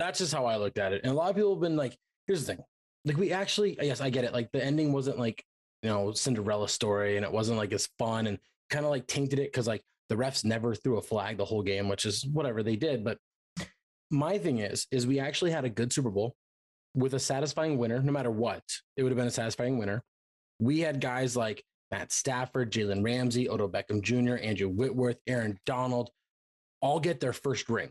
That's just how I looked at it. And a lot of people have been like, here's the thing. Like we actually, yes, I get it. Like the ending wasn't like, you know, Cinderella story and it wasn't like as fun and kind of like tainted it because like the refs never threw a flag the whole game, which is whatever they did. But my thing is, is we actually had a good Super Bowl with a satisfying winner, no matter what. It would have been a satisfying winner. We had guys like Matt Stafford, Jalen Ramsey, Odell Beckham Jr., Andrew Whitworth, Aaron Donald, all get their first ring.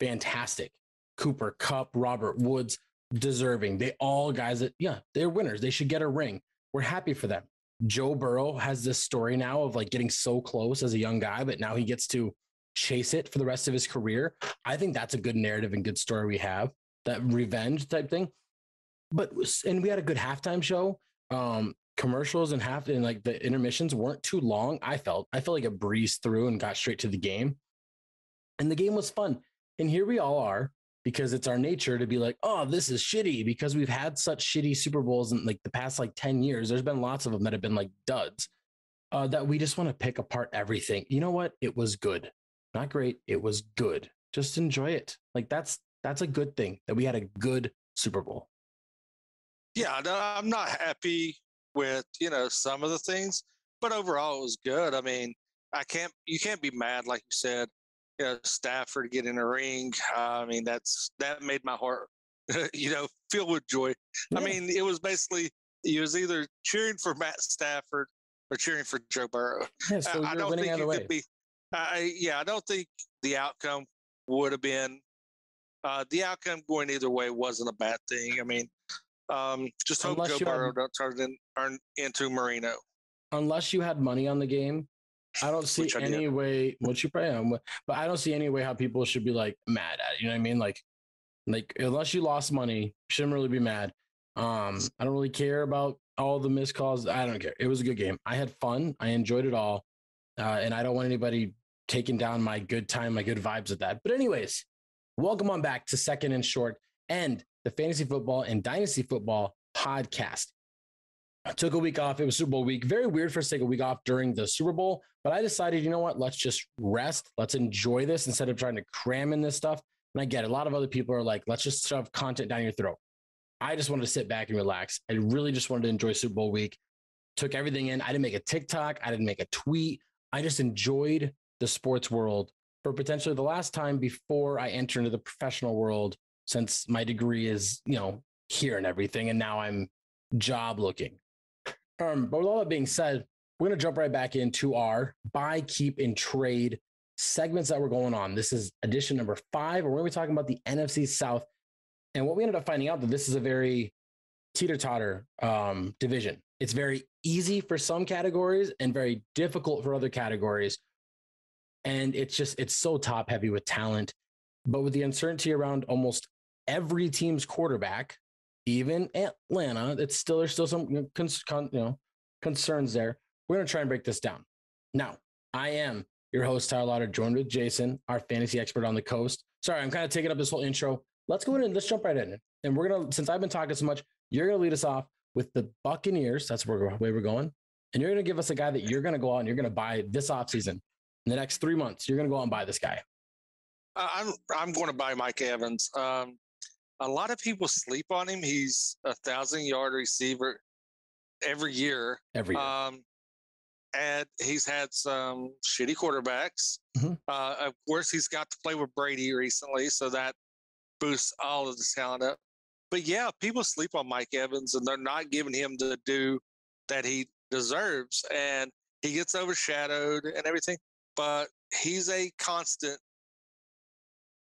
Fantastic. Cooper Kupp, Robert Woods, deserving. They all guys that, yeah, they're winners. They should get a ring. We're happy for them. Joe Burrow has this story now of like getting so close as a young guy, but now he gets to chase it for the rest of his career. I think that's a good narrative and good story we have that revenge type thing. But and we had a good halftime show. Um, commercials and half and like the intermissions weren't too long. I felt I felt like a breeze through and got straight to the game. And the game was fun. And here we all are because it's our nature to be like, oh, this is shitty because we've had such shitty Super Bowls in like the past like 10 years. There's been lots of them that have been like duds uh, that we just want to pick apart everything. You know what? It was good. Not great. It was good. Just enjoy it. Like that's that's a good thing that we had a good Super Bowl. Yeah, I'm not happy with you know some of the things, but overall it was good. I mean, I can't you can't be mad like you said. You know, Stafford getting a ring. Uh, I mean, that's that made my heart you know feel with joy. Yeah. I mean, it was basically it was either cheering for Matt Stafford or cheering for Joe Burrow. Yeah, so I, I don't think you could be. I yeah, I don't think the outcome would have been uh, the outcome going either way wasn't a bad thing. I mean, um, just hope Unless Joe Burrow had, don't turn, in, turn into Marino. Unless you had money on the game, I don't see I any way. What you probably am, but I don't see any way how people should be like mad at it. You know what I mean? Like, like unless you lost money, shouldn't really be mad. Um, I don't really care about all the missed calls. I don't care. It was a good game. I had fun. I enjoyed it all, uh, and I don't want anybody taking down my good time, my good vibes at that. But anyways, welcome on back to Second and Short and the Fantasy Football and Dynasty Football podcast. Took a week off. It was Super Bowl week. Very weird for us to take a week off during the Super Bowl, but I decided, you know what? Let's just rest. Let's enjoy this instead of trying to cram in this stuff. And I get it. a lot of other people are like, let's just shove content down your throat. I just wanted to sit back and relax. I really just wanted to enjoy Super Bowl week. Took everything in. I didn't make a TikTok. I didn't make a tweet. I just enjoyed the sports world for potentially the last time before I enter into the professional world since my degree is, you know, here and everything. And now I'm job looking. Um, but with all that being said, we're going to jump right back into our buy, keep, and trade segments that were going on. This is edition number five, we're going to be talking about the NFC South. And what we ended up finding out that this is a very teeter totter um, division. It's very easy for some categories and very difficult for other categories. And it's just, it's so top heavy with talent. But with the uncertainty around almost every team's quarterback, even Atlanta, it's still there's still some you know concerns there. We're gonna try and break this down. Now, I am your host Tyler Lauder, joined with Jason, our fantasy expert on the coast. Sorry, I'm kind of taking up this whole intro. Let's go in and let's jump right in. And we're gonna, since I've been talking so much, you're gonna lead us off with the Buccaneers. That's where way we're going. And you're gonna give us a guy that you're gonna go out and you're gonna buy this offseason. In the next three months, you're gonna go out and buy this guy. I'm I'm going to buy Mike Evans. Um, a lot of people sleep on him. He's a thousand yard receiver every year. Every year. Um, and he's had some shitty quarterbacks. Mm-hmm. Uh, of course, he's got to play with Brady recently, so that boosts all of the talent up. But yeah, people sleep on Mike Evans, and they're not giving him the due that he deserves, and he gets overshadowed and everything. But he's a constant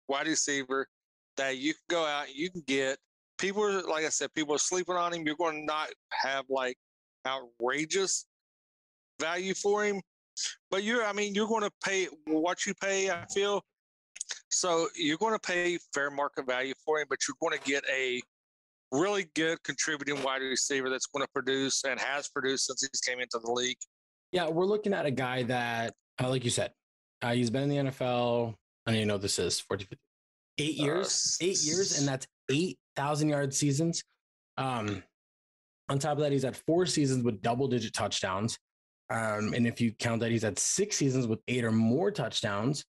wide receiver that you can go out, you can get people. Are, like I said, people are sleeping on him. You're going to not have like outrageous value for him, but you're. I mean, you're going to pay what you pay. I feel so. You're going to pay fair market value for him, but you're going to get a really good contributing wide receiver that's going to produce and has produced since he's came into the league. Yeah, we're looking at a guy that, uh, like you said, uh, he's been in the NFL. I don't even know this is 40, 50, eight years, uh, eight years, and that's eight thousand yard seasons. Um, on top of that, he's had four seasons with double digit touchdowns. Um, and if you count that, he's had six seasons with eight or more touchdowns.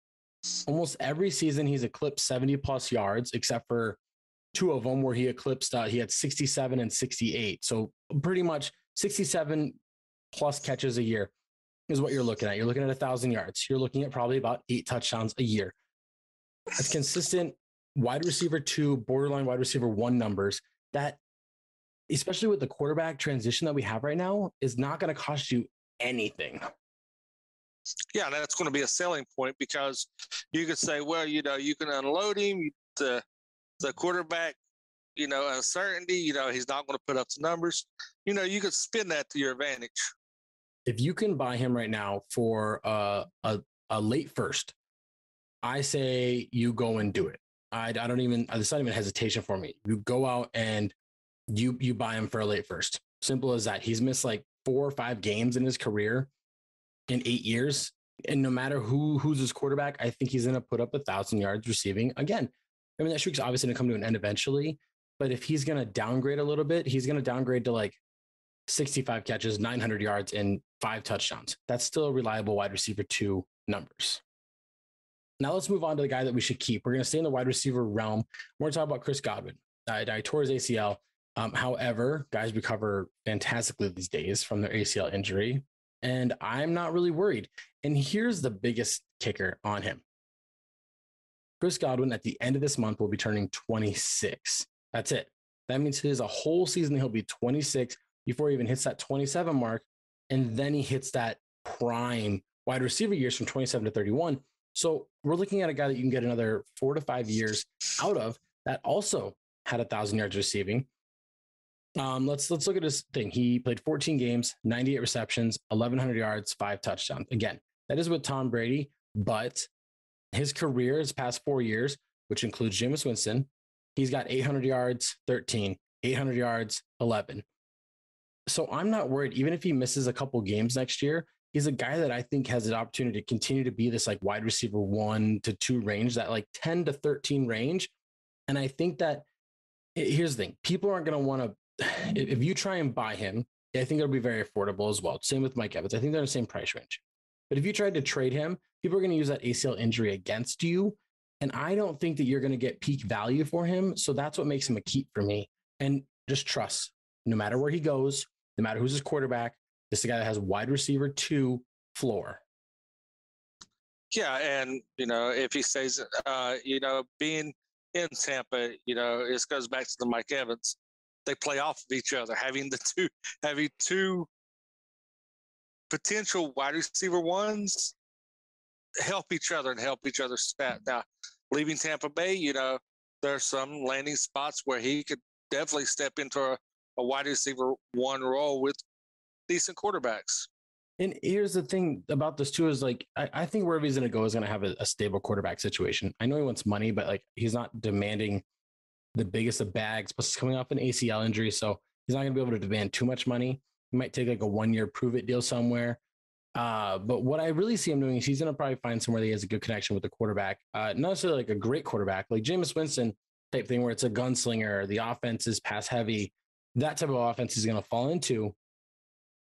almost every season he's eclipsed 70 plus yards, except for two of them where he eclipsed, uh, he had 67 and 68. So pretty much 67 plus catches a year is what you're looking at. You're looking at a thousand yards. You're looking at probably about eight touchdowns a year. It's consistent wide receiver two, borderline wide receiver one numbers that, especially with the quarterback transition that we have right now, is not going to cost you anything. Yeah, that's going to be a selling point because you could say, well, you know, you can unload him. The the quarterback, you know, uncertainty. You know, he's not going to put up the numbers. You know, you could spin that to your advantage. If you can buy him right now for a a, a late first, I say you go and do it. I, I don't even, it's not even hesitation for me. You go out and you, you buy him for a late first. Simple as that. He's missed like four or five games in his career in eight years. And no matter who who's his quarterback, I think he's to put up a thousand yards receiving again. I mean, that streak's obviously to come to an end eventually. But if he's to downgrade a little bit, he's to downgrade to like 65 catches, 900 yards, and five touchdowns. That's still a reliable wide receiver two numbers. Now let's move on to the guy that we should keep. We're going to stay in the wide receiver realm. We're going to talk about Chris Godwin. I, I tore his ACL. Um, however, guys recover fantastically these days from their ACL injury, and I'm not really worried. And here's the biggest kicker on him Chris Godwin at the end of this month will be turning 26. That's it. That means his a whole season he'll be 26 before he even hits that 27 mark, and then he hits that prime wide receiver years from 27 to 31. So we're looking at a guy that you can get another four to five years out of that also had a thousand yards receiving. Um, let's let's look at his thing. He played 14 games, 98 receptions, 1100 yards, five touchdowns. Again, that is with Tom Brady, but his career, his past four years, which includes Jameis Winston, he's got 800 yards, 13, 800 yards, 11. So I'm not worried. Even if he misses a couple games next year, he's a guy that I think has an opportunity to continue to be this like wide receiver one to two range, that like 10 to 13 range. And I think that here's the thing people aren't going to want to, if you try and buy him, I think it'll be very affordable as well. Same with Mike Evans. I think they're in the same price range. But if you tried to trade him, people are going to use that ACL injury against you. And I don't think that you're going to get peak value for him. So that's what makes him a keep for me. And just trust no matter where he goes, no matter who's his quarterback, this is a guy that has wide receiver two floor. Yeah, and you know if he stays, uh, you know, being in Tampa, you know, this goes back to the Mike Evans. They play off of each other, having the two, having two potential wide receiver ones help each other and help each other stat. Now, leaving Tampa Bay, you know, there's some landing spots where he could definitely step into a, a wide receiver one role with decent quarterbacks. And here's the thing about this too is like I, I think wherever he's to go is to have a, a, stable quarterback situation. I know he wants money, but like he's not demanding the biggest of bags. Plus, he's coming off an ACL injury, so he's not to be able to demand too much money. He might take like a one year prove it deal somewhere. Uh, but what I really see him doing is he's to probably find somewhere that he has a good connection with the quarterback. Uh, not necessarily like a great quarterback, like Jameis Winston type thing, where it's a gunslinger, the offense is pass heavy. That type of offense he's to fall into.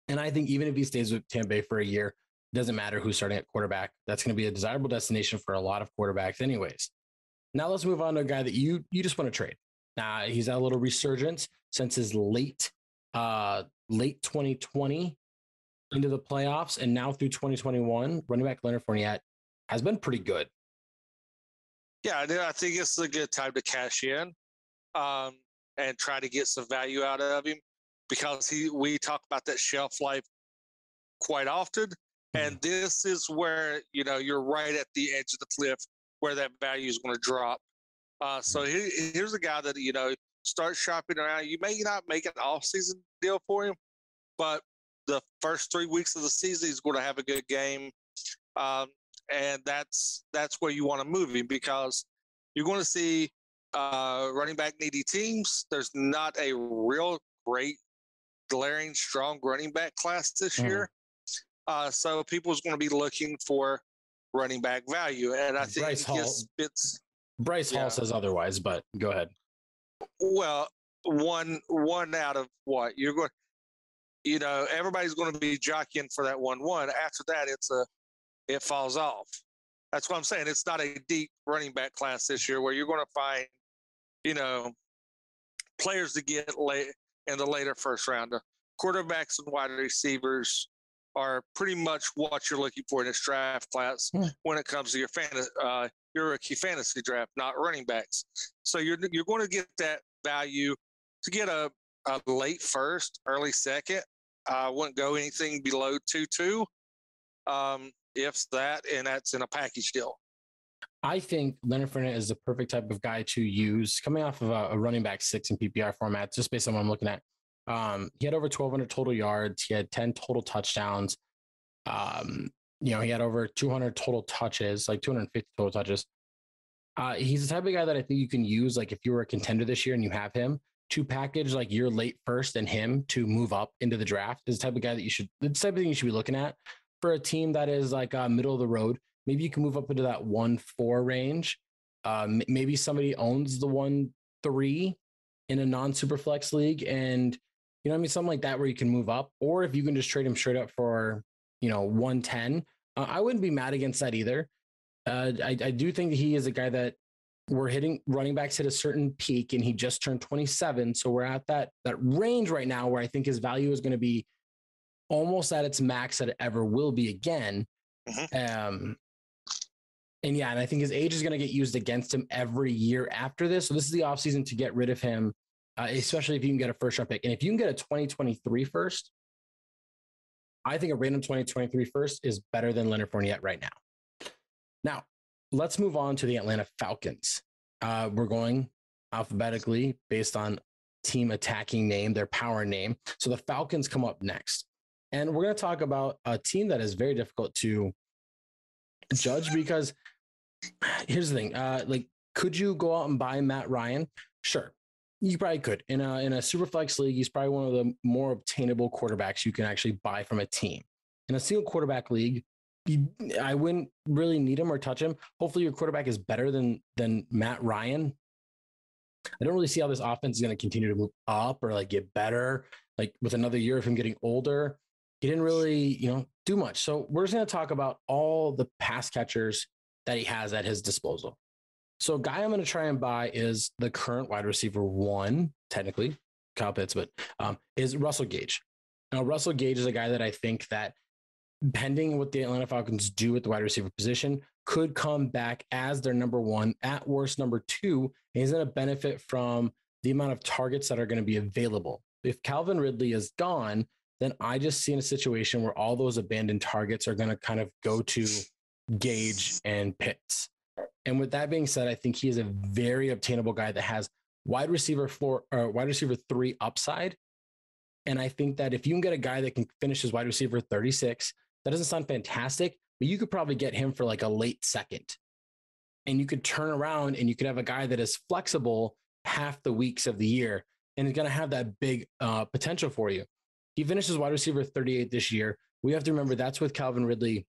And I think even if he stays with Tampa Bay for a year, doesn't matter who's starting at quarterback. That's going to be a desirable destination for a lot of quarterbacks, anyways. Now let's move on to a guy that you you just want to trade. Now uh, he's had a little resurgence since his late uh late 2020 into the playoffs, and now through 2021, running back Leonard Fournette has been pretty good. Yeah, I think it's a good time to cash in um, and try to get some value out of him because he we talk about that shelf life quite often. Mm-hmm. And this is where, you know, you're right at the edge of the cliff where that value is going to drop. Uh, so he, here's a guy that, you know, start shopping around. You may not make an off season deal for him, but the first three weeks of the season, he's going to have a good game. Um, and that's that's where you want to move him because you're going to see uh, running back needy teams. There's not a real great glaring strong running back class this mm. year. Uh, so people's going to be looking for running back value, and I think Breece Hall, fits. Breece yeah. Hall says otherwise, but go ahead. Well, one one out of what you're going, you know, everybody's going to be jockeying for that one one. After that, it's a it falls off. That's what I'm saying. It's not a deep running back class this year where you're going to find, you know, players to get late in the later first round. The quarterbacks and wide receivers are pretty much what you're looking for in this draft class hmm. when it comes to your fan, uh, your rookie fantasy draft, not running backs. So you're you're going to get that value to get a, a late first, early second. I wouldn't go anything below two two, um, if that, and that's in a package deal. I think Leonard Fournette is the perfect type of guy to use coming off of a, a running back six in PPR format, just based on what I'm looking at. Um, he had over 1,200 total yards. He had 10 total touchdowns. Um, you know, he had over 200 total touches, like 250 total touches. Uh, he's the type of guy that I think you can use, like if you were a contender this year and you have him to package like your late first and him to move up into the draft. Is the type of guy that you should, the type of thing you should be looking at for a team that is like uh, middle of the road. Maybe you can move up into that one four range. Um, maybe somebody owns the one three in a non super flex league and you know I mean? Something like that where you can move up, or if you can just trade him straight up for, you know, 110. Uh, I wouldn't be mad against that either. Uh, I, I do think that he is a guy that we're hitting running backs hit a certain peak and he just turned 27. So we're at that that range right now where I think his value is going to be almost at its max that it ever will be again. Mm-hmm. Um, and yeah, and I think his age is going to get used against him every year after this. So this is the offseason to get rid of him uh, especially if you can get a first round pick. And if you can get a 2023 first, I think a random 2023 first is better than Leonard Fournette right now. Now, let's move on to the Atlanta Falcons. Uh, we're going alphabetically based on team attacking name, their power name. So the Falcons come up next. And we're going to talk about a team that is very difficult to judge because here's the thing. Uh, like, could you go out and buy Matt Ryan? Sure. You probably could in a in a super flex league. He's probably one of the more obtainable quarterbacks you can actually buy from a team. In a single quarterback league, you, I wouldn't really need him or touch him. Hopefully, your quarterback is better than than Matt Ryan. I don't really see how this offense is going to continue to move up or like get better. Like with another year of him getting older, he didn't really you know do much. So we're just going to talk about all the pass catchers that he has at his disposal. So, a guy I'm going to try and buy is the current wide receiver one, technically, Kyle Pitts, but um, is Russell Gage. Now, Russell Gage is a guy that I think that, pending what the Atlanta Falcons do at the wide receiver position, could come back as their number one, at worst, number two. And he's going to benefit from the amount of targets that are going to be available. If Calvin Ridley is gone, then I just see in a situation where all those abandoned targets are going to kind of go to Gage and Pitts. And with that being said, I think he is a very obtainable guy that has wide receiver four or wide receiver three upside. And I think that if you can get a guy that can finish his wide receiver 36, that doesn't sound fantastic, but you could probably get him for like a late second. And you could turn around and you could have a guy that is flexible half the weeks of the year and is going to have that big uh, potential for you. He finishes wide receiver 38 this year. We have to remember that's with Calvin Ridley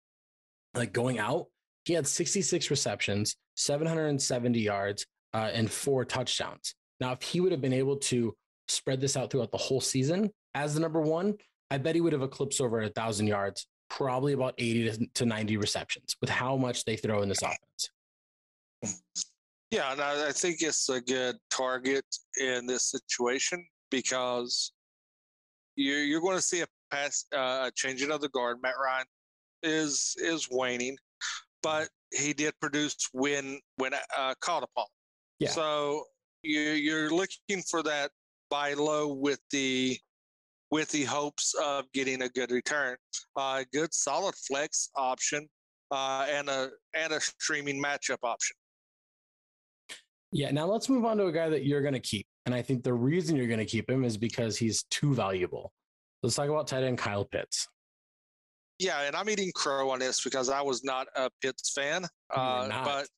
like going out he had 66 receptions, 770 yards, uh, and four touchdowns. Now, if he would have been able to spread this out throughout the whole season as the number one, I bet he would have eclipsed over a thousand yards, probably about 80 to 90 receptions with how much they throw in this offense. Yeah, and I, think it's a good target in this situation because you're, going to see a pass, uh, changing of the guard. Matt Ryan is is waning but he did produce when when uh, called upon. Yeah. So you, you're looking for that buy low with the with the hopes of getting a good return. A uh, good solid flex option uh, and a and a streaming matchup option. Yeah. Now let's move on to a guy that you're going to keep, and I think the reason you're going to keep him is because he's too valuable. Let's talk about tight end Kyle Pitts. Yeah, and I'm eating crow on this because I was not a Pitts fan, uh, but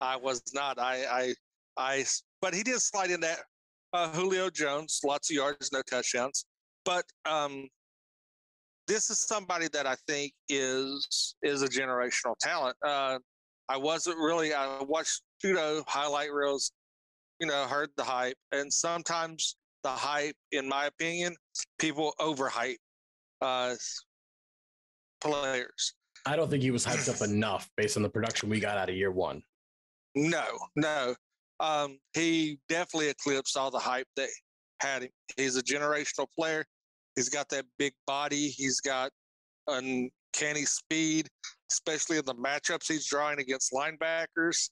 I was not. I, I, I, but he did slide in that uh, Julio Jones, lots of yards, no touchdowns. But um, this is somebody that I think is is a generational talent. Uh, I wasn't really. I watched pseudo highlight reels, you know, heard the hype, and sometimes the hype, in my opinion, people overhype uh, players. I don't think he was hyped up enough based on the production we got out of year one. No, no. Um, he definitely eclipsed all the hype that had him. He's a generational player. He's got that big body. He's got uncanny speed, especially in the matchups he's drawing against linebackers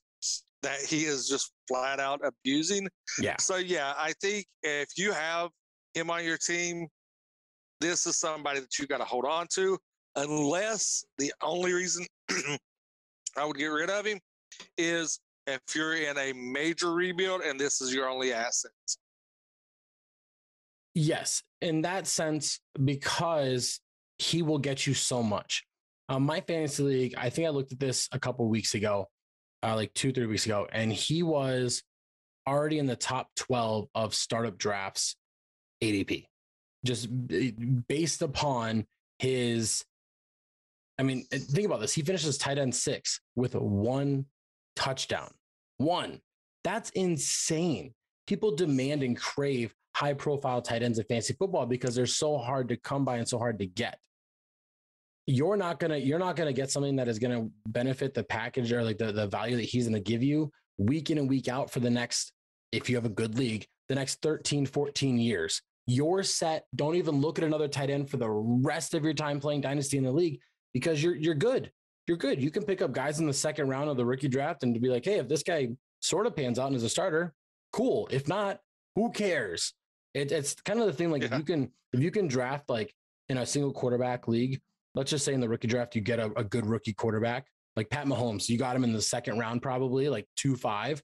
that he is just flat out abusing. Yeah. So yeah, I think if you have him on your team, this is somebody that you got to hold on to. Unless the only reason I would get rid of him is if you're in a major rebuild and this is your only asset. Yes, in that sense, because he will get you so much. Um, my fantasy league, I think I looked at this a couple weeks ago, uh, like two, three weeks ago, and he was already in the top 12 of startup drafts ADP, just based upon his. I mean, uh, think about this. He finishes tight end six with one touchdown. One. That's insane. People demand and crave high profile tight ends in fantasy football because they're so hard to come by and so hard to get. You're not gonna you're not gonna get something that is gonna benefit the package or like the, the value that he's gonna give you week in and week out for the next, if you have a good league, the next 13, 14 years. You're set. Don't even look at another tight end for the rest of your time playing Dynasty in the league because you're you're good. You're good. You can pick up guys in the second round of the rookie draft and to be like, hey, if this guy sort of pans out and is a starter, cool. If not, who cares? It, it's kind of the thing. Like yeah. if you can, if you can draft like in a single quarterback league, let's just say in the rookie draft, you get a, a good rookie quarterback like Pat Mahomes. You got him in the second round, probably like two five.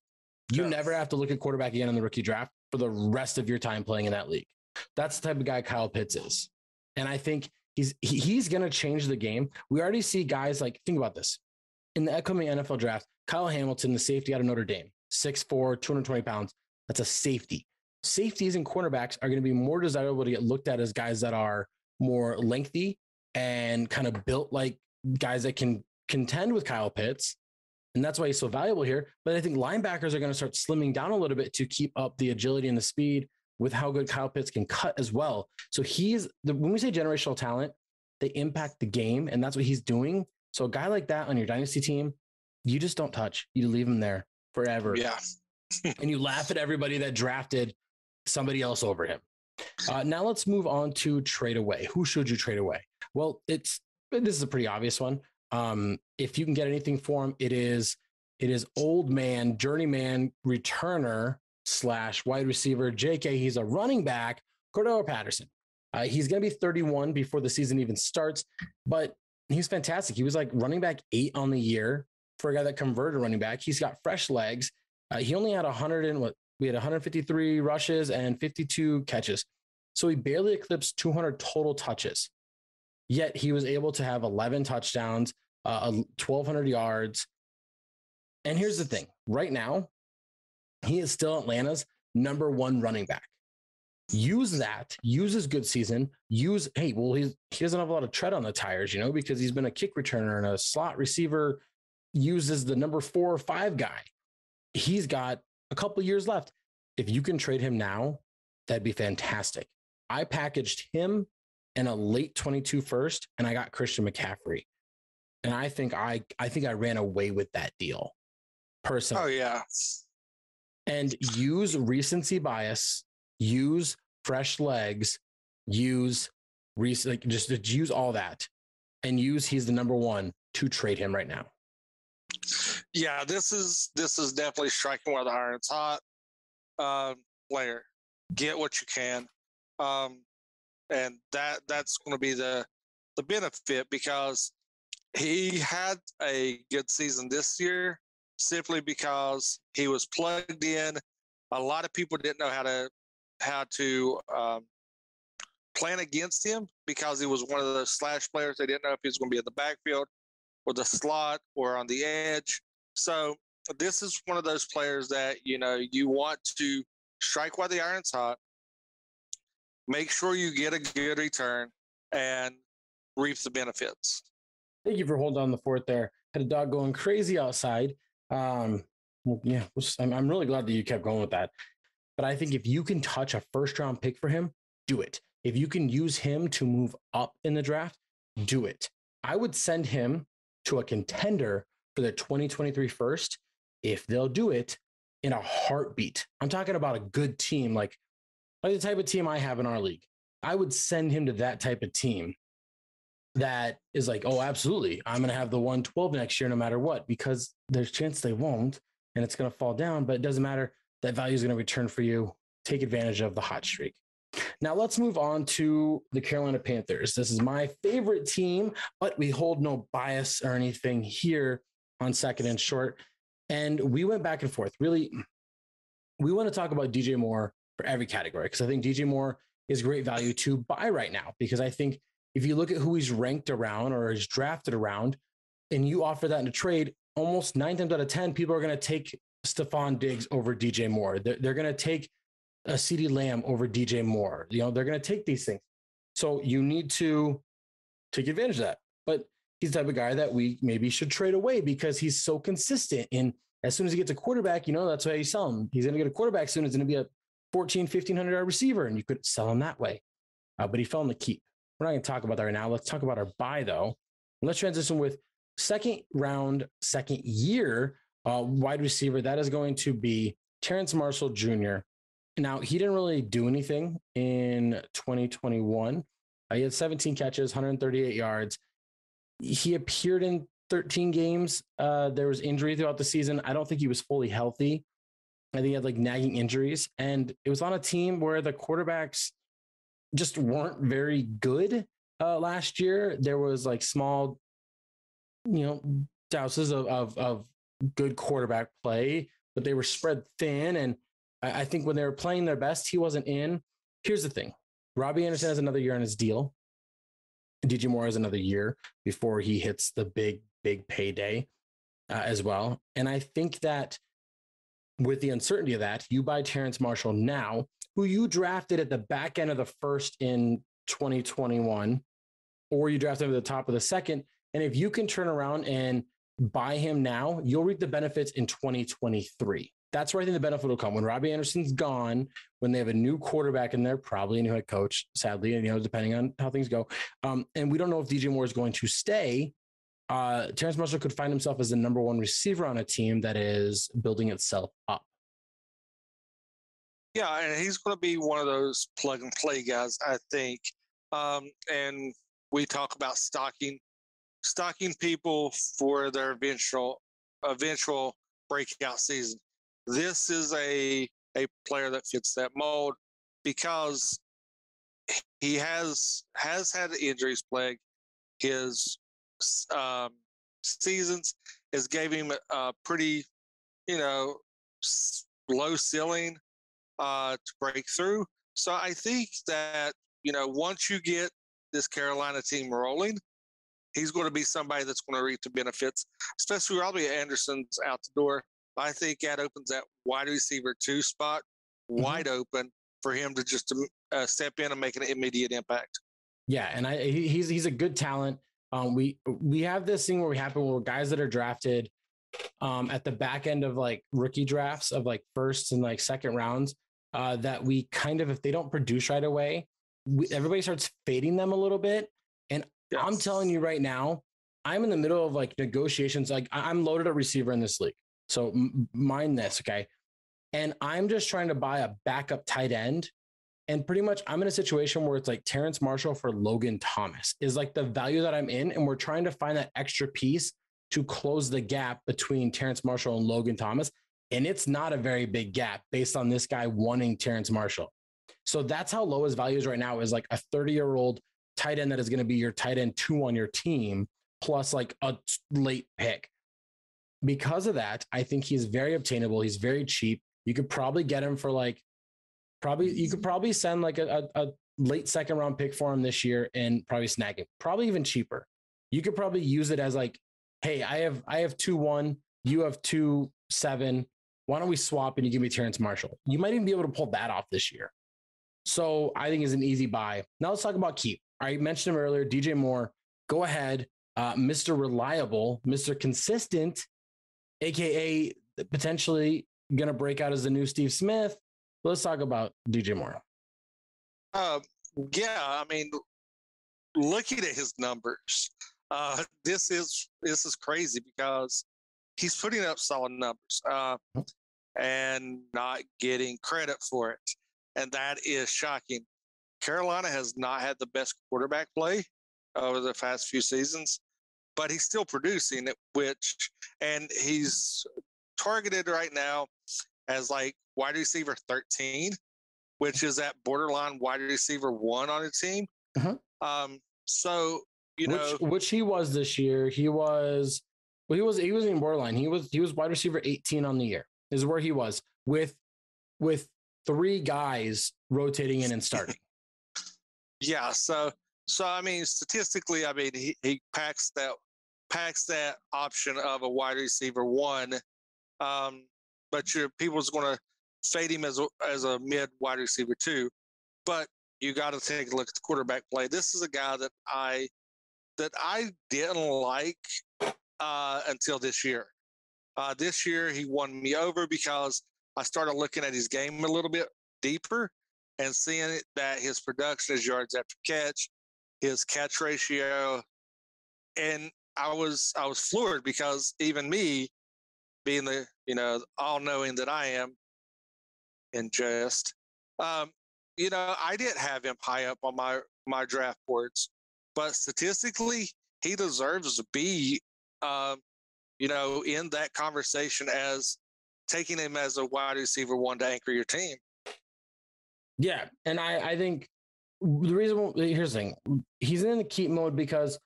You yeah. never have to look at quarterback again in the rookie draft for the rest of your time playing in that league. That's the type of guy Kyle Pitts is, and I think he's he's going to change the game. We already see guys like think about this in the upcoming NFL draft. Kyle Hamilton, the safety out of Notre Dame, 6'4", 220 pounds. That's a safety safeties and cornerbacks are going to be more desirable to get looked at as guys that are more lengthy and kind of built like guys that can contend with Kyle Pitts. And that's why he's so valuable here. But I think linebackers are going to start slimming down a little bit to keep up the agility and the speed with how good Kyle Pitts can cut as well. So he's the, when we say generational talent, they impact the game, and that's what he's doing. So a guy like that on your dynasty team, you just don't touch. You leave him there forever. Yeah. and you laugh at everybody that drafted somebody else over him. Uh, now let's move on to trade away. Who should you trade away? Well, it's this is a pretty obvious one. Um, if you can get anything for him, it is it is old man, journeyman, returner slash wide receiver. J.K. He's a running back. Cordarrelle Patterson. Uh, he's going to be 31 before the season even starts, but he's fantastic. He was like running back eight on the year for a guy that converted running back. He's got fresh legs. Uh, he only had 100 and what we had 153 rushes and 52 catches. So he barely eclipsed 200 total touches. Yet he was able to have 11 touchdowns, uh, 1,200 yards. And here's the thing right now, he is still Atlanta's number one running back. Use that, use his good season, use, hey, well, he's, he doesn't have a lot of tread on the tires, you know, because he's been a kick returner and a slot receiver, uses the number four or five guy. He's got a couple years left. If you can trade him now, that'd be fantastic. I packaged him in a late 22 first and I got Christian McCaffrey. And I think I I think I ran away with that deal oh, personally. Oh yeah. And use recency bias, use fresh legs, use like just, just use all that and use he's the number one to trade him right now yeah, this is this is definitely striking while the iron's hot. Uh, player, get what you can, um, and that that's going to be the the benefit because he had a good season this year simply because he was plugged in. A lot of people didn't know how to how to um, plan against him because he was one of those slash players. They didn't know if he was going to be in the backfield or the slot or on the edge. So this is one of those players that you know you want to strike while the iron's hot. Make sure you get a good return and reap the benefits. Thank you for holding on the fort there. Had a dog going crazy outside. Um, yeah, I'm, really glad that you kept going with that. But I think if you can touch a first round pick for him, do it. If you can use him to move up in the draft, do it. I would send him to a contender for the 2023 first if they'll do it in a heartbeat. I'm talking about a good team, like, like the type of team I have in our league. I would send him to that type of team that is like, oh, absolutely. I'm going to have the 112 next year, no matter what, because there's chance they won't and it's going to fall down, but it doesn't matter. That value is going to return for you. Take advantage of the hot streak. Now let's move on to the Carolina Panthers. This is my favorite team, but we hold no bias or anything here on second and short. And we went back and forth. Really, we want to talk about DJ Moore for every category because I think DJ Moore is great value to buy right now because I think if you look at who he's ranked around or is drafted around and you offer that in a trade, almost nine times out of 10, people are going to take Stefon Diggs over DJ Moore. They're, they're going to take a CeeDee Lamb over DJ Moore. You know, they're going to take these things. So you need to take advantage of that. But he's the type of guy that we maybe should trade away because he's so consistent. And as soon as he gets a quarterback, you know, that's why you sell him. He's going to get a quarterback soon. It's going to be a 14, 1500 yard receiver, and you could sell him that way. Uh, but he fell in the keep. We're not going to talk about that right now. Let's talk about our buy, though. let's transition with second round, second year uh, wide receiver. That is going to be Terrace Marshall Jr. Now, he didn't really do anything in 2021. Uh, he had 17 catches, 138 yards. He appeared in 13 games. Uh, there was injury throughout the season. I don't think he was fully healthy. I think he had like nagging injuries. And it was on a team where the quarterbacks just weren't very good uh, last year. There was like small, you know, douses of, of, of good quarterback play, but they were spread thin. And I, I think when they were playing their best, he wasn't in. Here's the thing Robbie Anderson has another year on his deal. DJ Moore has another year before he hits the big, big payday uh, as well. And I think that with the uncertainty of that, you buy Terrace Marshall now, who you drafted at the back end of the first in 2021, or you drafted him at the top of the second. And if you can turn around and buy him now, you'll reap the benefits in 2023 that's where I think the benefit will come when Robbie Anderson's gone, when they have a new quarterback in there, probably a new head coach, sadly, and you know, depending on how things go. Um, and we don't know if DJ Moore is going to stay. Uh, Terrace Marshall could find himself as the number one receiver on a team that is building itself up. Yeah, and he's going to be one of those plug and play guys, I think. Um, and we talk about stocking, stocking people for their eventual, eventual breakout season this is a a player that fits that mold because he has has had injuries plague. His um, seasons has gave him a pretty, you know, low ceiling uh, to break through. So I think that you know once you get this Carolina team rolling, he's going to be somebody that's going to reap the benefits, especially Robbie Anderson's out the door. I think that opens that wide receiver two spot mm-hmm. wide open for him to just uh, step in and make an immediate impact. Yeah, and I he's he's a good talent. Um, we we have this thing where we happen where guys that are drafted um, at the back end of like rookie drafts of like first and like second rounds uh, that we kind of if they don't produce right away, we, everybody starts fading them a little bit. And yes. I'm telling you right now, I'm in the middle of like negotiations. Like I'm loaded at receiver in this league. So mind this, okay? And I'm just trying to buy a backup tight end. And pretty much I'm in a situation where it's like Terrace Marshall for Logan Thomas is like the value that I'm in. And we're trying to find that extra piece to close the gap between Terrace Marshall and Logan Thomas. And it's not a very big gap based on this guy wanting Terrace Marshall. So that's how low his value is right now is like a 30 year old tight end that is going to be your tight end two on your team plus like a late pick because of that, I think he's very obtainable. He's very cheap. You could probably get him for like, probably, you could probably send like a, a, a late second round pick for him this year and probably snag it, probably even cheaper. You could probably use it as like, hey, I have, I have two one, you have two seven. Why don't we swap and you give me Terrace Marshall? You might even be able to pull that off this year. So I think is an easy buy. Now let's talk about keep. I mentioned him earlier, DJ Moore. Go ahead, uh, Mr. Reliable, Mr. Consistent aka potentially going to break out as the new Steve Smith. Let's talk about DJ Moore. Uh, yeah, I mean, looking at his numbers, uh, this is this is crazy because he's putting up solid numbers uh, and not getting credit for it, and that is shocking. Carolina has not had the best quarterback play over the past few seasons, but he's still producing it, which and he's targeted right now as like wide receiver 13, which is that borderline wide receiver one on the team. Uh-huh. Um, so you which, know, which he was this year. He was well, he was he was in borderline. He was he was wide receiver 18 on the year. Is where he was with with three guys rotating in and starting. yeah. So so I mean, statistically, I mean he, he packs that packs that option of a wide receiver one. Um, but your people's going to fade him as a, as a mid wide receiver too. But you got to take a look at the quarterback play. This is a guy that I that I didn't like uh, until this year. Uh, this year he won me over because I started looking at his game a little bit deeper and seeing that his production, his yards after catch, his catch ratio, and I was I was floored because even me, being the you know all knowing that I am, in jest, um, you know I didn't have him high up on my my draft boards, but statistically he deserves to be, um, you know, in that conversation as taking him as a wide receiver one to anchor your team. Yeah, and I I think the reason here's the thing he's in the keep mode because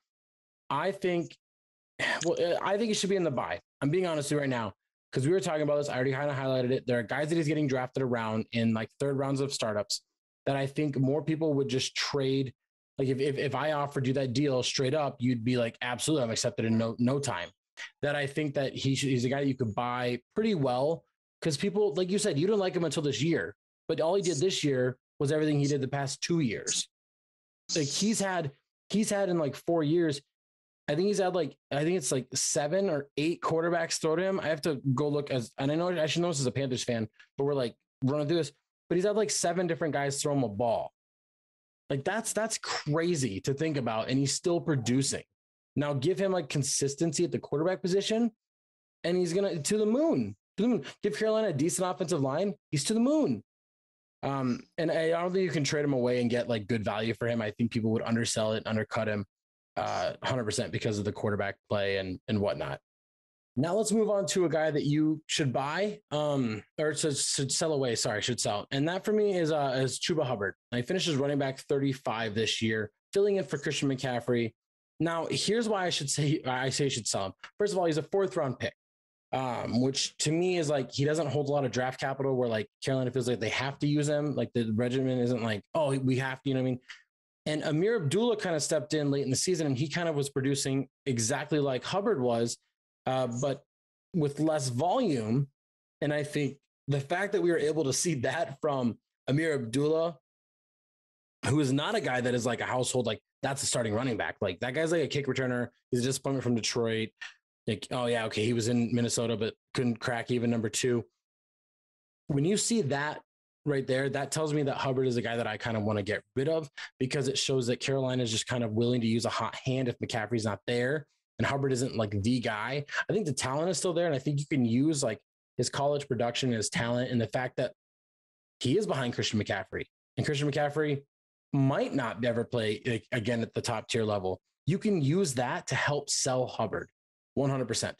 I think well I think he should be in the buy. I'm being honest with you right now because we were talking about this. I already kind of highlighted it. There are guys that he's getting drafted around in like third rounds of startups that I think more people would just trade. Like if, if, if I offered you that deal straight up, you'd be like, absolutely, I'm accepted in no, no time. That I think that he should, he's a guy you could buy pretty well because people, like you said, you didn't like him until this year, but all he did this year was everything he did the past two years. Like he's had, he's had in like four years, I think he's had like I think it's like seven or eight quarterbacks throw to him. I have to go look as and I know I should know this as a Panthers fan, but we're like running through this. But he's had like seven different guys throw him a ball. Like that's that's crazy to think about, and he's still producing. Now give him like consistency at the quarterback position, and he's gonna to the moon. To the moon. Give Carolina a decent offensive line. He's to the moon. Um, and I don't think you can trade him away and get like good value for him. I think people would undersell it, undercut him uh, 100% because of the quarterback play and, and whatnot. Now let's move on to a guy that you should buy, um, or should, should sell away. Sorry, should sell, and that for me is uh, is Chuba Hubbard. He finishes running back 35 this year, filling in for Christian McCaffrey. Now, here's why I should say I say you should sell him. First of all, he's a fourth round pick, um, which to me is like he doesn't hold a lot of draft capital. Where like Carolina feels like they have to use him. Like the regimen isn't like oh we have to. You know what I mean? And Ameer Abdullah kind of stepped in late in the season and he kind of was producing exactly like Hubbard was, uh, but with less volume. And I think the fact that we were able to see that from Ameer Abdullah, who is not a guy that is like a household, like that's a starting running back. Like that guy's like a kick returner. He's a disappointment from Detroit. Like, oh yeah, okay, he was in Minnesota, but couldn't crack even number two. When you see that right there, that tells me that Hubbard is a guy that I kind of want to get rid of because it shows that Carolina is just kind of willing to use a hot hand if McCaffrey's not there and Hubbard isn't like the guy. I think the talent is still there. And I think you can use like his college production, and his talent, and the fact that he is behind Christian McCaffrey and Christian McCaffrey might not ever play like, again at the top tier level. You can use that to help sell Hubbard 100%.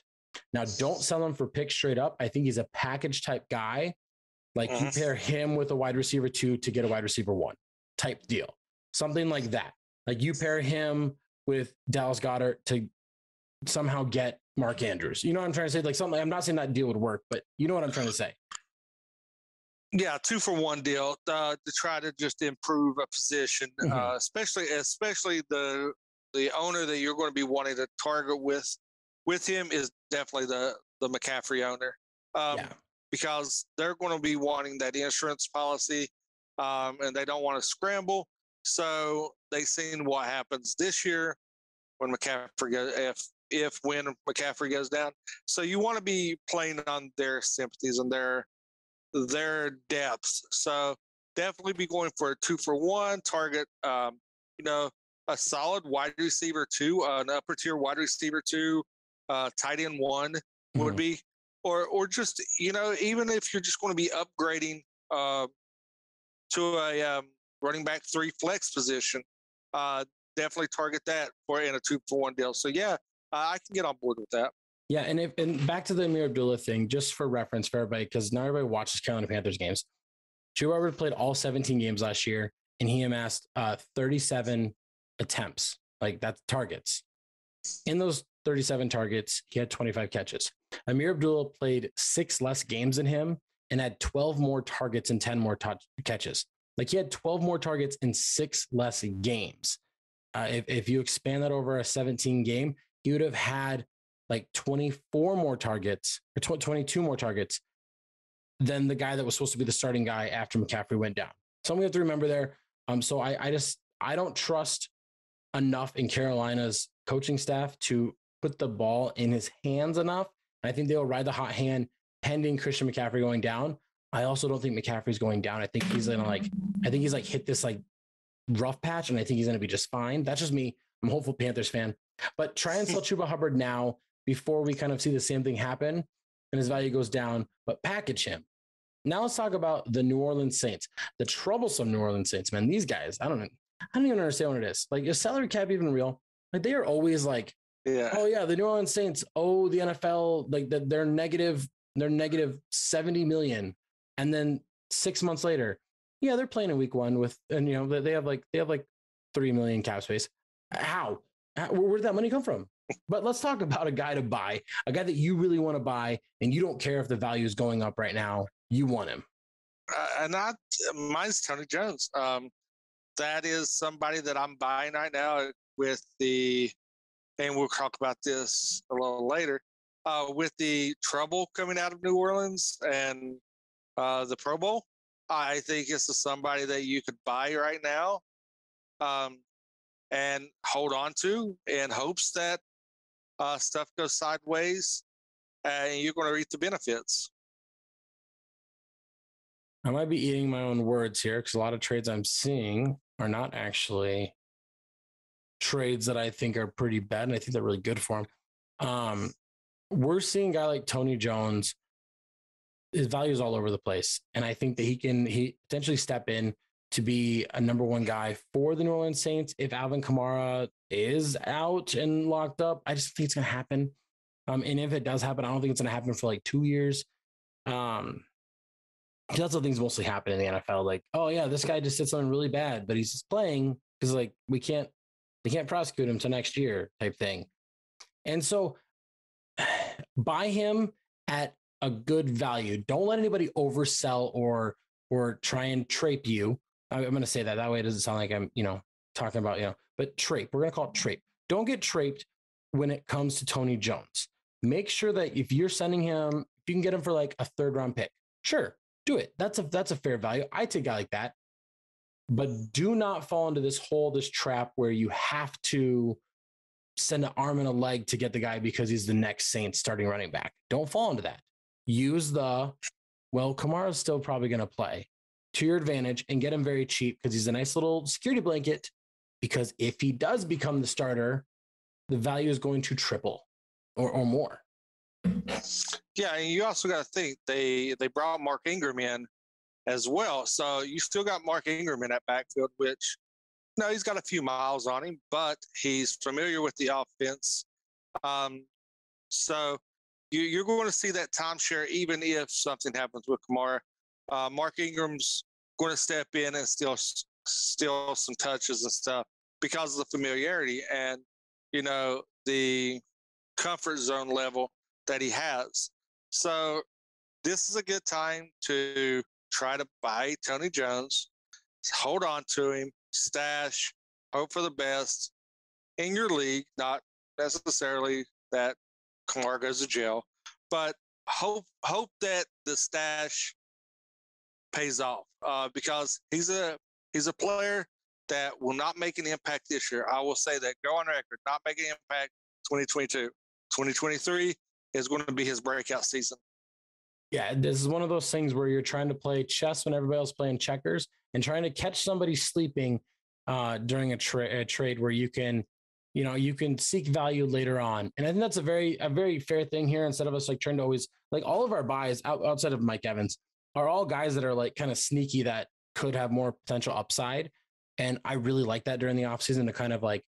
Now, don't sell him for picks straight up. I think he's a package type guy like mm-hmm. you pair him with a wide receiver two to get a wide receiver one type deal. Something like that. Like you pair him with Dallas Goedert to somehow get Mark Andrews. You know what I'm trying to say? Like something, I'm not saying that deal would work, but you know what I'm trying to say. Yeah, two for one deal uh, to try to just improve a position, mm-hmm. uh, especially especially the the owner that you're going to be wanting to target with with him is definitely the the McCaffrey owner. Um, yeah because they're going to be wanting that insurance policy um, and they don't want to scramble. So they've seen what happens this year when McCaffrey goes, if if when McCaffrey goes down. So you want to be playing on their sympathies and their their depths. So definitely be going for a two for one target. Um, you know, a solid wide receiver two, uh, an upper tier wide receiver two, uh, tight end one mm-hmm. would be, or or just you know even if you're just going to be upgrading uh, to a um, running back three flex position, uh, definitely target that for in a two for one deal. So yeah, I can get on board with that. Yeah, and if and back to the Ameer Abdullah thing, just for reference for everybody, because not everybody watches Carolina Panthers games. Chuba Hubbard played all 17 games last year, and he amassed uh, 37 attempts, like that's targets. In those 37 targets, he had 25 catches. Ameer Abdullah played six less games than him and had 12 more targets and 10 more touch catches. Like he had 12 more targets in six less games. Uh, if, if you expand that over a 17 game, he would have had like 24 more targets or 22 more targets than the guy that was supposed to be the starting guy after McCaffrey went down. Something we have to remember there. Um, so I, I just I don't trust enough in Carolina's coaching staff to put the ball in his hands enough. I think they'll ride the hot hand pending Christian McCaffrey going down. I also don't think McCaffrey's going down. I think he's gonna like I think he's like hit this like rough patch and I think he's gonna be just fine. That's just me. I'm a hopeful Panthers fan. But try and sell Chuba Hubbard now before we kind of see the same thing happen and his value goes down, but package him. Now let's talk about the New Orleans Saints, the troublesome New Orleans Saints, man. These guys, I don't. I don't even understand what it is. Like, is salary cap even real? Like, they are always like, yeah. oh yeah, the New Orleans Saints owe the NFL like the, they're negative, they're negative seventy million, and then six months later, yeah, they're playing in Week One with, and you know they have like they have like three million cap space. How? Where did that money come from? But let's talk about a guy to buy, a guy that you really want to buy, and you don't care if the value is going up right now. You want him. Uh, not mine's Tony Jones. Um, that is somebody that I'm buying right now with the, and we'll talk about this a little later. Uh, with the trouble coming out of New Orleans and uh, the Pro Bowl, I think is somebody that you could buy right now um, and hold on to in hopes that uh, stuff goes sideways, and you're going to reap the benefits. I might be eating my own words here because a lot of trades I'm seeing are not actually trades that I think are pretty bad, and I think they're really good for him. Um, we're seeing a guy like Tony Jones. His value is all over the place, and I think that he can he potentially step in to be a number one guy for the New Orleans Saints if Alvin Kamara is out and locked up. I just think it's going to happen. Um, and if it does happen, I don't think it's going to happen for like two years. Um, that's what things mostly happen in the NFL. Like, oh yeah, this guy just did something really bad, but he's just playing because like we can't, they can't prosecute him to next year type thing. And so, buy him at a good value. Don't let anybody oversell or or try and trape you I'm going to say that that way it doesn't sound like I'm, you know, talking about, you know, but trape. We're going to call it trape. Don't get traped when it comes to Tony Jones. Make sure that if you're sending him, if you can get him for like a third round pick, sure, do it. That's a that's a fair value. I take a guy like that. But do not fall into this hole, this trap where you have to send an arm and a leg to get the guy because he's the next Saints starting running back. Don't fall into that. Use the well, Kamara's still probably going to play to your advantage and get him very cheap because he's a nice little security blanket. Because if he does become the starter, the value is going to triple or, or more. Yeah, and you also got to think they they brought Mark Ingram in as well, so you still got Mark Ingram in that backfield, which no, he's got a few miles on him, but he's familiar with the offense. Um, so you, are going to see that timeshare, even if something happens with Kamara. Uh, Mark Ingram's going to step in and steal steal some touches and stuff because of the familiarity and you know the comfort zone level that he has. So this is a good time to try to buy Tony Jones, hold on to him, stash, hope for the best in your league, not necessarily that Kamara goes to jail, but hope hope that the stash pays off uh, because he's a he's a player that will not make an impact this year. I will say that go on record, not making an impact 2022. 2023 is going to be his breakout season. Yeah, this is one of those things where you're trying to play chess when everybody else playing checkers and trying to catch somebody sleeping uh, during a, tra- a trade where you can, you know, you can seek value later on. And I think that's a very, a very fair thing here. Instead of us like trying to always like all of our buys out, outside of Mike Evans are all guys that are like kind of sneaky that could have more potential upside. And I really like that during the offseason to kind of like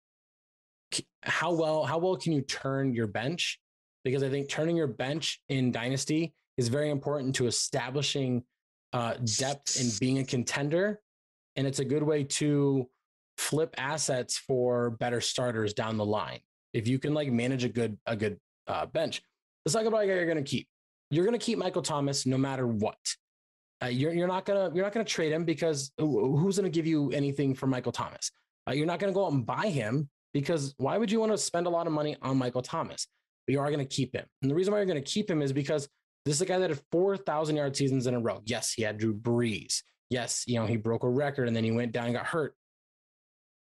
how well how well can you turn your bench? Because I think turning your bench in dynasty is very important to establishing uh, depth and being a contender, and it's a good way to flip assets for better starters down the line. If you can like manage a good a good uh, bench, let's talk about a guy you're going to keep. You're going to keep Michael Thomas no matter what. Uh, you're you're not gonna you're not gonna trade him because who's gonna give you anything for Michael Thomas? Uh, you're not gonna go out and buy him because why would you want to spend a lot of money on Michael Thomas? But you are gonna keep him, and the reason why you're gonna keep him is because this is a guy that had four thousand yard seasons in a row. Yes, he had Drew Brees. Yes, you know he broke a record and then he went down and got hurt.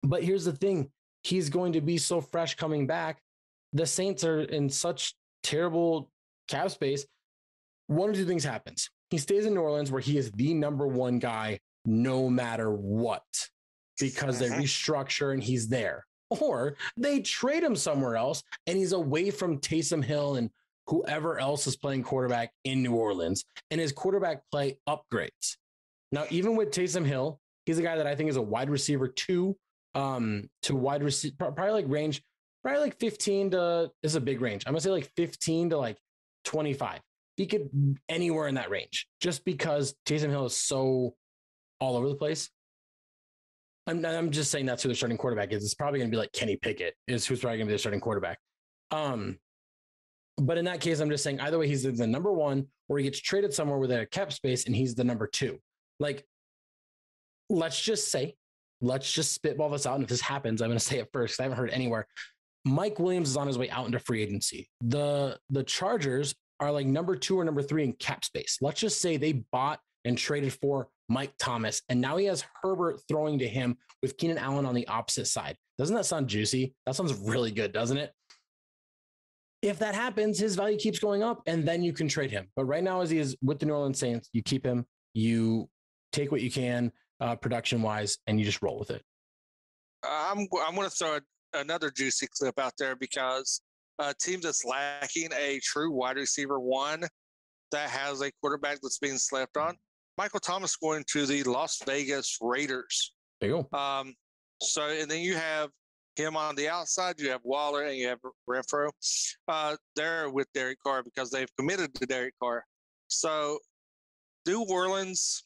But here's the thing: he's going to be so fresh coming back. The Saints are in such terrible cap space. One or two things happens he stays in New Orleans where he is the number one guy no matter what because they mm-hmm. restructure and he's there. Or they trade him somewhere else and he's away from Taysom Hill and whoever else is playing quarterback in New Orleans and his quarterback play upgrades. Now, even with Taysom Hill, he's a guy that I think is a wide receiver two um, to wide receiver, probably like range, probably like 15 to, is a big range. I'm gonna say like 15 to like 25 he could anywhere in that range just because Taysom Hill is so all over the place. I'm, I'm just saying that's who the starting quarterback is. It's probably going to be like Kenny Pickett is who's probably going to be the starting quarterback. Um, but in that case, I'm just saying either way, he's the number one, or he gets traded somewhere with a cap space and he's the number two. Like, let's just say, let's just spitball this out. And if this happens, I'm going to say it first. I haven't heard anywhere. Mike Williams is on his way out into free agency. The the Chargers are like number two or number three in cap space. Let's just say they bought and traded for Mike Thomas, and now he has Herbert throwing to him with Keenan Allen on the opposite side. Doesn't that sound juicy? That sounds really good, doesn't it? If that happens, his value keeps going up, and then you can trade him. But right now, as he is with the New Orleans Saints, you keep him, you take what you can uh, production wise, and you just roll with it. I'm I'm going to throw another juicy clip out there because a team that's lacking a true wide receiver one that has a quarterback that's being slept on. Michael Thomas going to the Las Vegas Raiders. There you go. Um, so, and then you have him on the outside. You have Waller and you have Renfrow Uh, there with Derek Carr because they've committed to Derek Carr. So, New Orleans,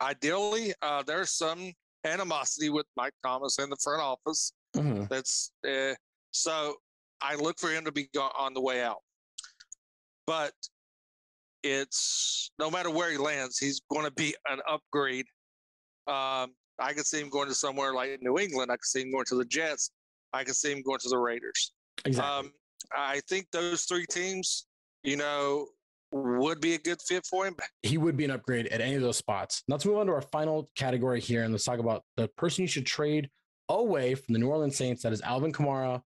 ideally, uh, there's some animosity with Mike Thomas in the front office. Mm-hmm. That's uh, so I look for him to be on the way out. But it's no matter where he lands, he's going to be an upgrade. Um, I could see him going to somewhere like New England. I could see him going to the Jets. I could see him going to the Raiders. Exactly. Um, I think those three teams, you know, would be a good fit for him. He would be an upgrade at any of those spots. Let's move on to our final category here, and let's talk about the person you should trade away from the New Orleans Saints. That is Alvin Kamara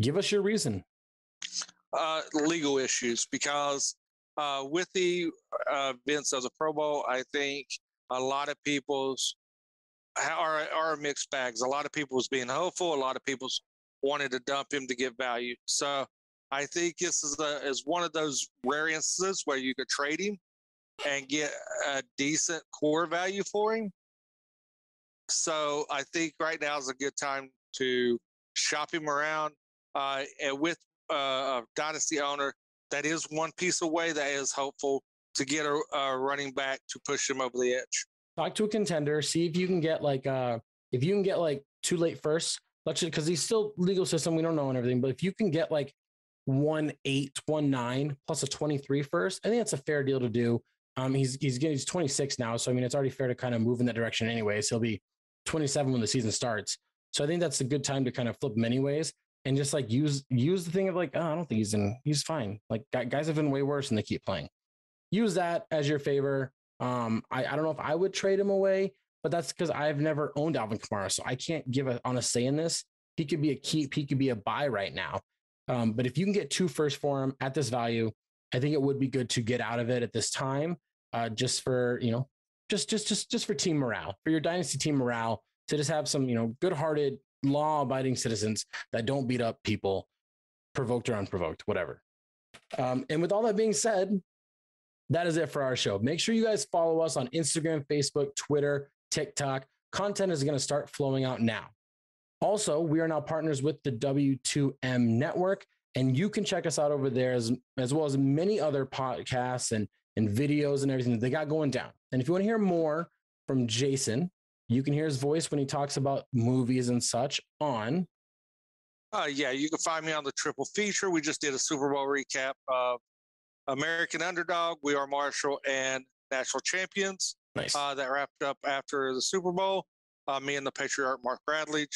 Give us your reason. Uh, legal issues, because uh, with the uh, events of the Pro Bowl, I think a lot of people's are are mixed bags. A lot of people was being hopeful. A lot of people wanted to dump him to get value. So I think this is a, is one of those rare instances where you could trade him and get a decent core value for him. So I think right now is a good time to shop him around uh, and with uh, a dynasty owner, that is one piece away that is hopeful to get a, a running back to push him over the edge. Talk to a contender, see if you can get like uh if you can get like too late first, let's because he's still legal system, we don't know and everything, but if you can get like one eight, one nine plus a 23 first, I think that's a fair deal to do. Um, he's he's getting he's 26 now, so I mean it's already fair to kind of move in that direction anyways. He'll be 27 when the season starts. So I think that's a good time to kind of flip him anyways and just like use use the thing of like, oh, I don't think he's in. He's fine. Like guys have been way worse and they keep playing. Use that as your favor. Um, I, I don't know if I would trade him away, but that's because I've never owned Alvin Kamara, so I can't give a, on a say in this. He could be a keep. He could be a buy right now. Um, but if you can get two first for him at this value, I think it would be good to get out of it at this time, uh, just for you know, just just just just for team morale, for your dynasty team morale, to just have some you know good-hearted, law-abiding citizens that don't beat up people, provoked or unprovoked, whatever. Um, and with all that being said, that is it for our show. Make sure you guys follow us on Instagram, Facebook, Twitter, TikTok. Content is going to start flowing out now. Also, we are now partners with the W2M network, and you can check us out over there as, as well as many other podcasts and, and videos and everything that they got going down. And if you want to hear more from Jason, you can hear his voice when he talks about movies and such on. Uh, yeah, you can find me on the triple feature. We just did a Super Bowl recap of American Underdog, We Are Marshall, and National Champions. Nice. Uh, that wrapped up after the Super Bowl. Uh, me and the patriarch Mark Bradley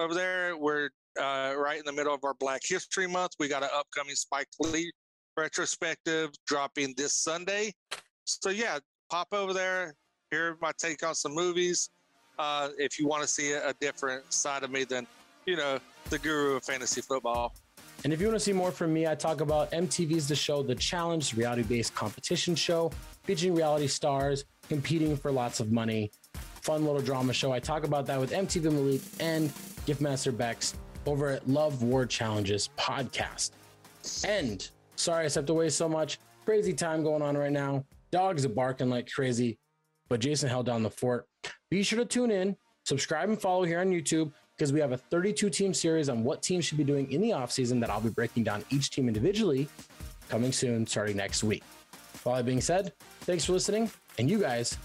over there. We're uh, right in the middle of our Black History Month. We got an upcoming Spike Lee retrospective dropping this Sunday. So yeah, pop over there. Hear my take on some movies. Uh, if you want to see a, a different side of me than you know the guru of fantasy football. And if you want to see more from me, I talk about MTV's The Show, The Challenge, reality based competition show featuring reality stars competing for lots of money. Fun little drama show. I talk about that with MTV Malik and Giftmaster Bex over at Love War Challenges podcast. And sorry I stepped away so much. Crazy time going on right now. Dogs are barking like crazy, but Jason held down the fort. Be sure to tune in, subscribe, and follow here on YouTube because we have a 32 team series on what teams should be doing in the offseason that I'll be breaking down each team individually coming soon, starting next week. With all that being said, thanks for listening, and you guys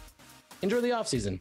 enjoy the offseason.